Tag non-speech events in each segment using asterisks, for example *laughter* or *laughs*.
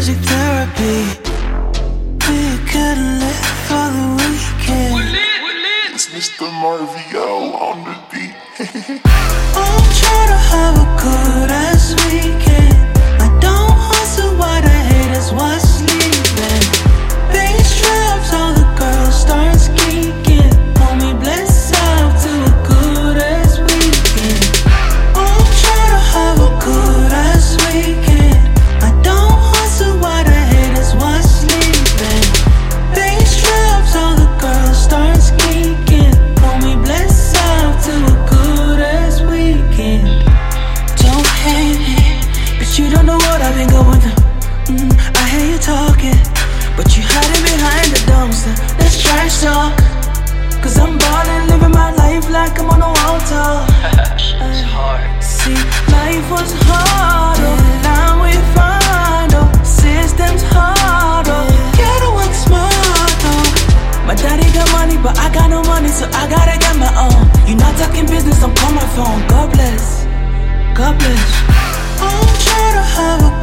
Muzik Therapi. We couldn't live for the weekend. It's Mr. Marvio on the beat. *laughs* going. Mm, I hear you talking, but you hiding behind the dumpster. That's trash talk. Cause I'm ballin', living my life like I'm on a altar. *laughs* It's hard. See, life was hard, oh, now we find, oh, systems hard, oh, get work smart, oh. My daddy got money, but I got no money, so I gotta get my own. You're not talking business, I'm call my phone. God bless, God bless. I'm trying to have a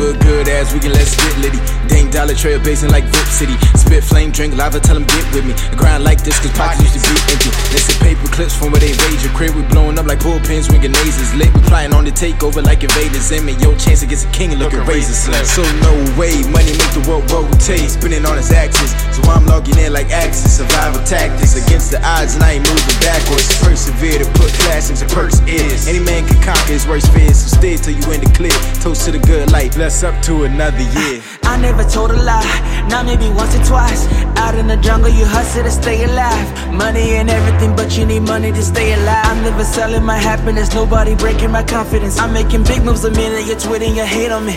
A good ass weekend, let's get litty. Dang Dollar Trail basing like Vip City. Spit flame, drink lava, tell them get with me. I grind like this cause pockets used to be empty. Listen paper clips from where they raise your crib. We blowing up like bullpens, ringing lasers. Lit, we plotting on the takeover like invaders. In me, yo, chance against a king looking razor slim. So no way, money make the world rotate. Spinning on its axis. So I'm logging in like axis. Survival tactics against the odds and I ain't moving backwards. Persevere to put classics and perks is. Any man can conquer his worst fears. So stay till you in the clear. Toast to the good life. Bless up to another year. I never told a lie, not maybe once or twice. Out in the jungle, you hustle to stay alive. Money and everything, but you need money to stay alive. I'm never selling my happiness, nobody breaking my confidence. I'm making big moves the minute you're tweeting your hate on me.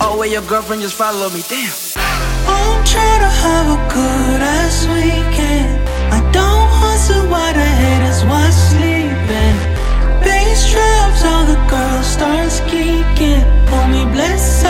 Oh, where your girlfriend just follow me, damn. I'm trying to have a good ass weekend. I don't hustle what I hate is what's sleeping. Bass drops, all the girls. Homie, bless